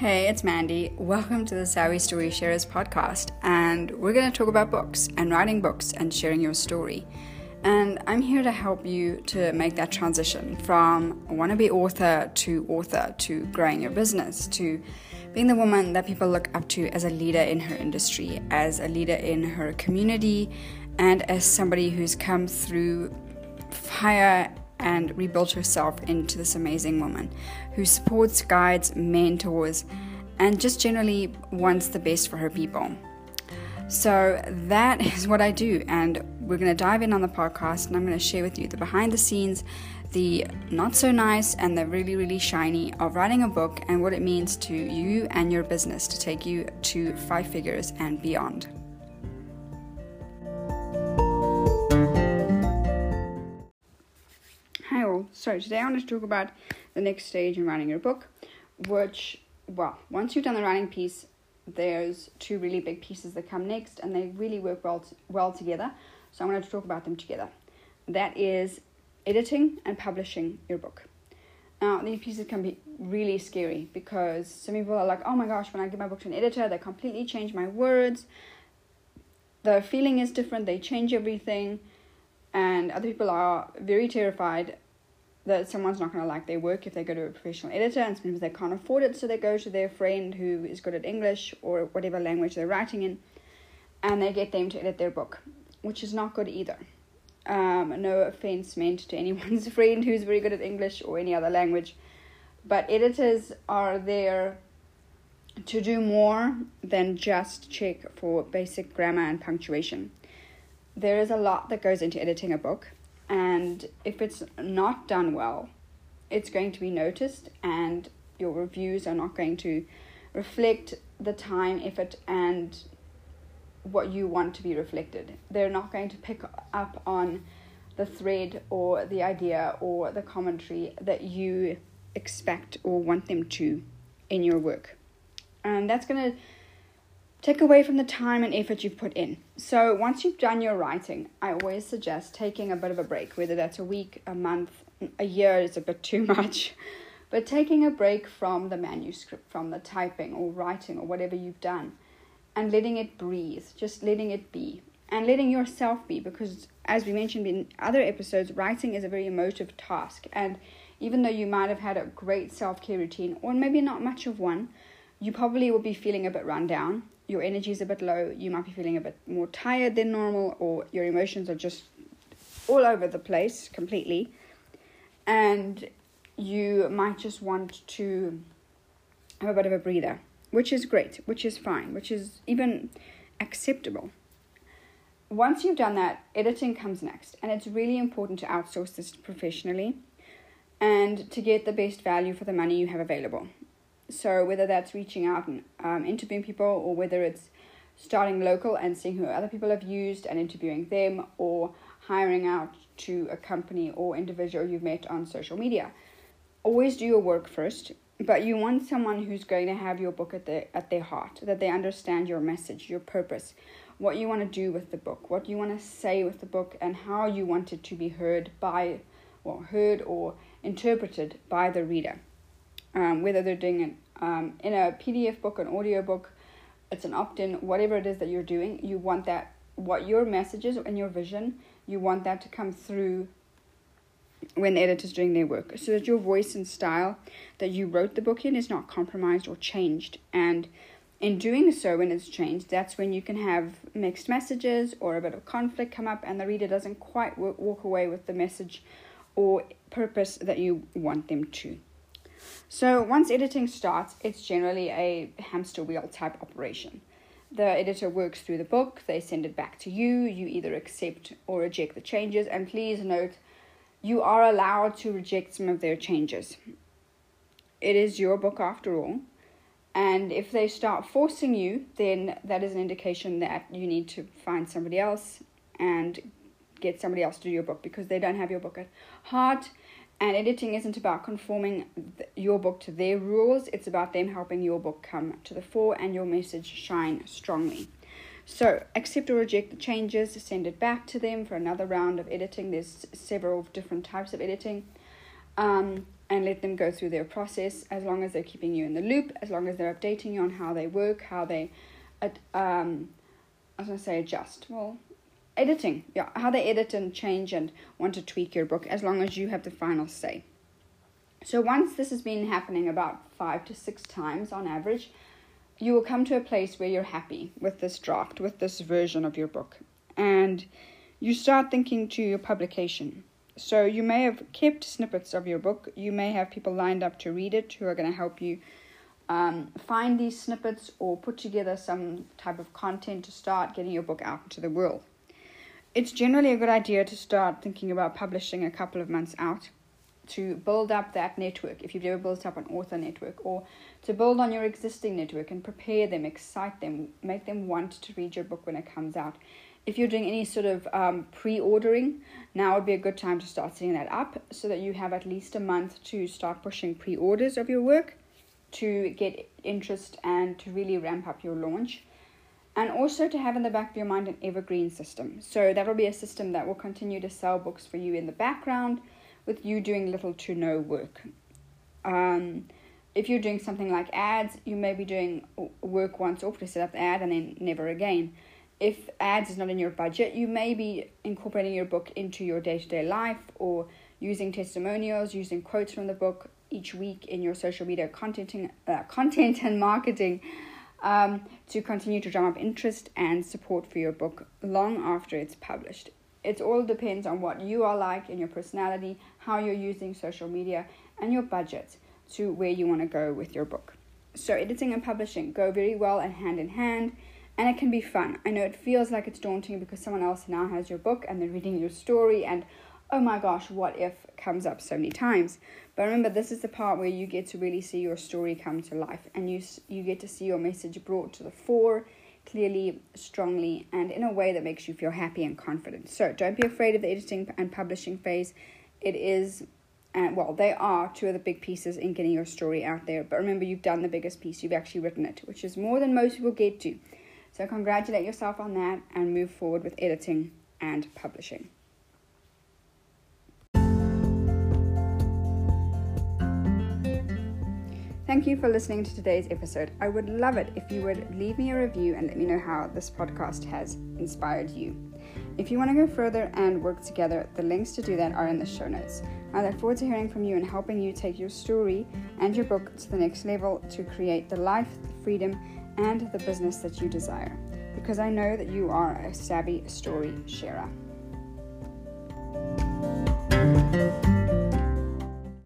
Hey, it's Mandy. Welcome to the Savvy Story Sharers podcast, and we're going to talk about books and writing books and sharing your story. And I'm here to help you to make that transition from wannabe author to author to growing your business to being the woman that people look up to as a leader in her industry, as a leader in her community, and as somebody who's come through fire and rebuilt herself into this amazing woman who supports, guides, mentors, and just generally wants the best for her people. So that is what I do, and we're going to dive in on the podcast, and I'm going to share with you the behind the scenes, the not so nice, and the really, really shiny of writing a book and what it means to you and your business to take you to five figures and beyond. So today I want to talk about the next stage in writing your book, which well, once you've done the writing piece, there's two really big pieces that come next, and they really work well well together. So I'm going to talk about them together. That is editing and publishing your book. Now these pieces can be really scary because some people are like, "Oh my gosh, when I give my book to an editor, they completely change my words. The feeling is different. They change everything." and other people are very terrified that someone's not going to like their work if they go to a professional editor and sometimes they can't afford it so they go to their friend who is good at english or whatever language they're writing in and they get them to edit their book which is not good either. Um, no offense meant to anyone's friend who's very good at english or any other language but editors are there to do more than just check for basic grammar and punctuation. There is a lot that goes into editing a book, and if it's not done well, it's going to be noticed, and your reviews are not going to reflect the time, effort, and what you want to be reflected. They're not going to pick up on the thread or the idea or the commentary that you expect or want them to in your work. And that's going to take away from the time and effort you've put in. So, once you've done your writing, I always suggest taking a bit of a break, whether that's a week, a month, a year is a bit too much, but taking a break from the manuscript, from the typing or writing or whatever you've done, and letting it breathe, just letting it be, and letting yourself be, because as we mentioned in other episodes, writing is a very emotive task, and even though you might have had a great self care routine, or maybe not much of one, you probably will be feeling a bit run down your energy is a bit low, you might be feeling a bit more tired than normal, or your emotions are just all over the place completely, and you might just want to have a bit of a breather, which is great, which is fine, which is even acceptable. Once you've done that, editing comes next, and it's really important to outsource this professionally and to get the best value for the money you have available. So whether that's reaching out and um, interviewing people, or whether it's starting local and seeing who other people have used and interviewing them, or hiring out to a company or individual you've met on social media. Always do your work first, but you want someone who's going to have your book at their at their heart, that they understand your message, your purpose, what you want to do with the book, what you want to say with the book, and how you want it to be heard by, well, heard or interpreted by the reader um, whether they're doing it um, in a PDF book, an audio book, it's an opt in, whatever it is that you're doing, you want that, what your messages and your vision, you want that to come through when the editor's doing their work so that your voice and style that you wrote the book in is not compromised or changed. And in doing so, when it's changed, that's when you can have mixed messages or a bit of conflict come up, and the reader doesn't quite walk away with the message or purpose that you want them to. So once editing starts, it's generally a hamster wheel type operation. The editor works through the book, they send it back to you, you either accept or reject the changes, and please note you are allowed to reject some of their changes. It is your book after all, and if they start forcing you, then that is an indication that you need to find somebody else and get somebody else to do your book because they don't have your book at heart and editing isn't about conforming your book to their rules, it's about them helping your book come to the fore and your message shine strongly. So, accept or reject the changes, send it back to them for another round of editing. There's several different types of editing. Um, and let them go through their process as long as they're keeping you in the loop, as long as they're updating you on how they work, how they, um, I was going to say adjust. Well, editing, yeah, how they edit and change and want to tweak your book, as long as you have the final say. So once this has been happening about five to six times on average, you will come to a place where you're happy with this draft, with this version of your book. And you start thinking to your publication. So you may have kept snippets of your book. You may have people lined up to read it who are going to help you um, find these snippets or put together some type of content to start getting your book out into the world. It's generally a good idea to start thinking about publishing a couple of months out to build up that network if you've ever built up an author network or to build on your existing network and prepare them, excite them, make them want to read your book when it comes out. If you're doing any sort of um, pre ordering, now would be a good time to start setting that up so that you have at least a month to start pushing pre orders of your work to get interest and to really ramp up your launch. And also to have in the back of your mind an evergreen system. So that will be a system that will continue to sell books for you in the background with you doing little to no work. Um, if you're doing something like ads, you may be doing work once off to set up the ad and then never again. If ads is not in your budget, you may be incorporating your book into your day to day life or using testimonials, using quotes from the book each week in your social media content, uh, content and marketing um, to continue to drum up interest and support for your book long after it's published. It all depends on what you are like in your personality, how you're using social media, and your budget to where you want to go with your book. So, editing and publishing go very well and hand in hand, and it can be fun. I know it feels like it's daunting because someone else now has your book and they're reading your story, and oh my gosh, what if comes up so many times. But remember, this is the part where you get to really see your story come to life, and you you get to see your message brought to the fore clearly, strongly, and in a way that makes you feel happy and confident. So don't be afraid of the editing and publishing phase. It is, uh, well, they are two of the big pieces in getting your story out there. But remember, you've done the biggest piece, you've actually written it, which is more than most people get to. So congratulate yourself on that and move forward with editing and publishing. Thank you for listening to today's episode. I would love it if you would leave me a review and let me know how this podcast has inspired you. If you want to go further and work together, the links to do that are in the show notes. I look forward to hearing from you and helping you take your story and your book to the next level to create the life, the freedom, and the business that you desire. Because I know that you are a savvy story sharer.